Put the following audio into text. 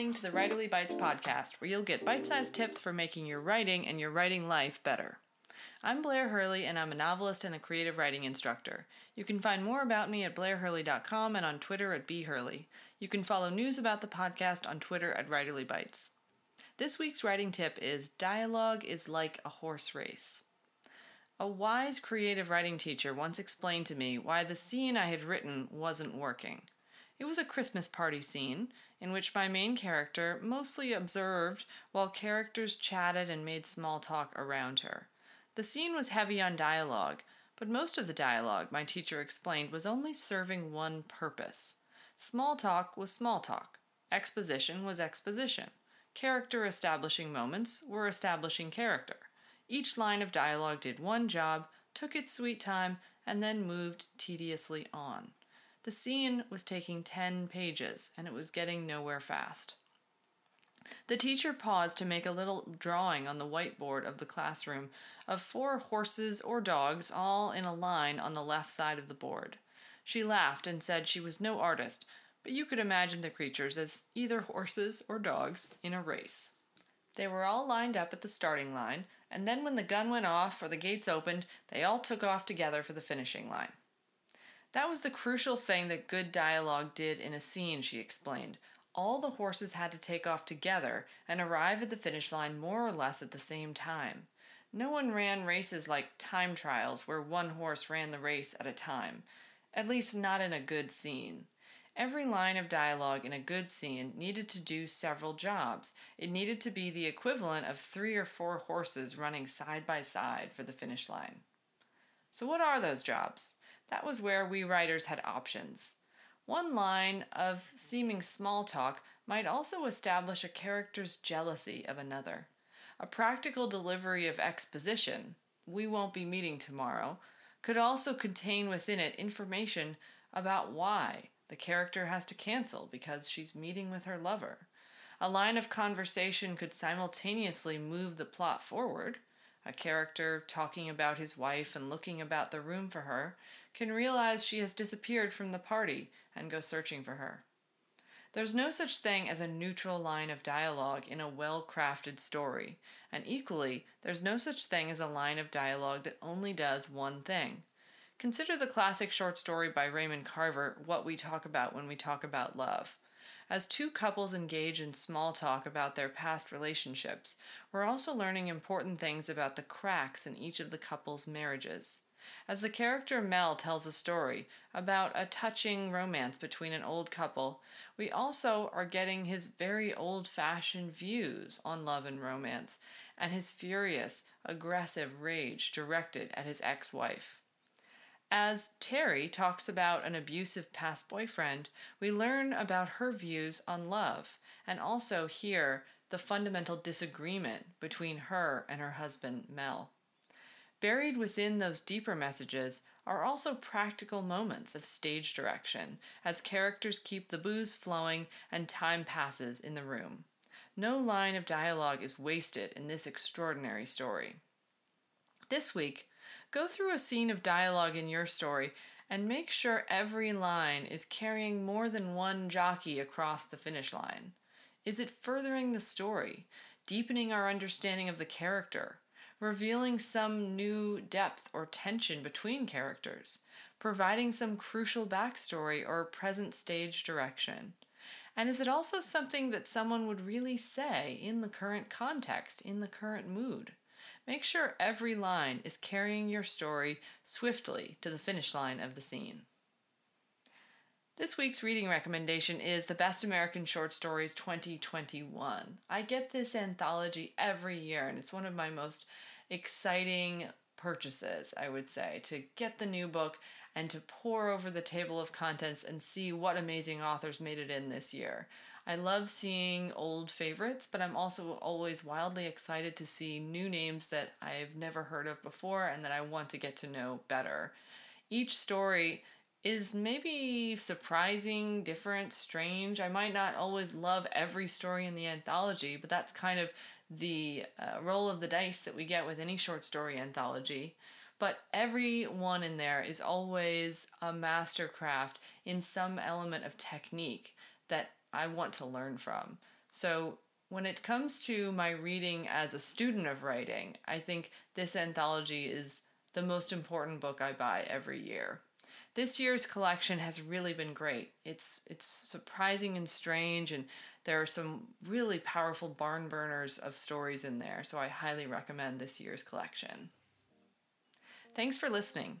listening to the Writerly Bites podcast, where you'll get bite sized tips for making your writing and your writing life better. I'm Blair Hurley, and I'm a novelist and a creative writing instructor. You can find more about me at blairhurley.com and on Twitter at bhurley. You can follow news about the podcast on Twitter at Writerly Bites. This week's writing tip is Dialogue is like a horse race. A wise creative writing teacher once explained to me why the scene I had written wasn't working. It was a Christmas party scene in which my main character mostly observed while characters chatted and made small talk around her. The scene was heavy on dialogue, but most of the dialogue, my teacher explained, was only serving one purpose. Small talk was small talk, exposition was exposition, character establishing moments were establishing character. Each line of dialogue did one job, took its sweet time, and then moved tediously on. The scene was taking 10 pages, and it was getting nowhere fast. The teacher paused to make a little drawing on the whiteboard of the classroom of four horses or dogs all in a line on the left side of the board. She laughed and said she was no artist, but you could imagine the creatures as either horses or dogs in a race. They were all lined up at the starting line, and then when the gun went off or the gates opened, they all took off together for the finishing line. That was the crucial thing that good dialogue did in a scene, she explained all the horses had to take off together and arrive at the finish line more or less at the same time. No one ran races like time trials where one horse ran the race at a time, at least not in a good scene. Every line of dialogue in a good scene needed to do several jobs. It needed to be the equivalent of three or four horses running side by side for the finish line. So, what are those jobs? That was where we writers had options. One line of seeming small talk might also establish a character's jealousy of another. A practical delivery of exposition, we won't be meeting tomorrow, could also contain within it information about why the character has to cancel because she's meeting with her lover. A line of conversation could simultaneously move the plot forward a character talking about his wife and looking about the room for her, can realize she has disappeared from the party and go searching for her. There's no such thing as a neutral line of dialogue in a well crafted story, and equally, there's no such thing as a line of dialogue that only does one thing. Consider the classic short story by Raymond Carver, What We Talk About When We Talk About Love. As two couples engage in small talk about their past relationships, we're also learning important things about the cracks in each of the couple's marriages. As the character Mel tells a story about a touching romance between an old couple, we also are getting his very old fashioned views on love and romance, and his furious, aggressive rage directed at his ex wife. As Terry talks about an abusive past boyfriend, we learn about her views on love and also hear the fundamental disagreement between her and her husband, Mel. Buried within those deeper messages are also practical moments of stage direction as characters keep the booze flowing and time passes in the room. No line of dialogue is wasted in this extraordinary story. This week, Go through a scene of dialogue in your story and make sure every line is carrying more than one jockey across the finish line. Is it furthering the story, deepening our understanding of the character, revealing some new depth or tension between characters, providing some crucial backstory or present stage direction? And is it also something that someone would really say in the current context, in the current mood? Make sure every line is carrying your story swiftly to the finish line of the scene. This week's reading recommendation is The Best American Short Stories 2021. I get this anthology every year, and it's one of my most exciting purchases, I would say, to get the new book and to pore over the table of contents and see what amazing authors made it in this year. I love seeing old favorites, but I'm also always wildly excited to see new names that I've never heard of before and that I want to get to know better. Each story is maybe surprising, different, strange. I might not always love every story in the anthology, but that's kind of the uh, roll of the dice that we get with any short story anthology. But every one in there is always a mastercraft in some element of technique that I want to learn from. So, when it comes to my reading as a student of writing, I think this anthology is the most important book I buy every year. This year's collection has really been great. It's it's surprising and strange and there are some really powerful barn burners of stories in there, so I highly recommend this year's collection. Thanks for listening.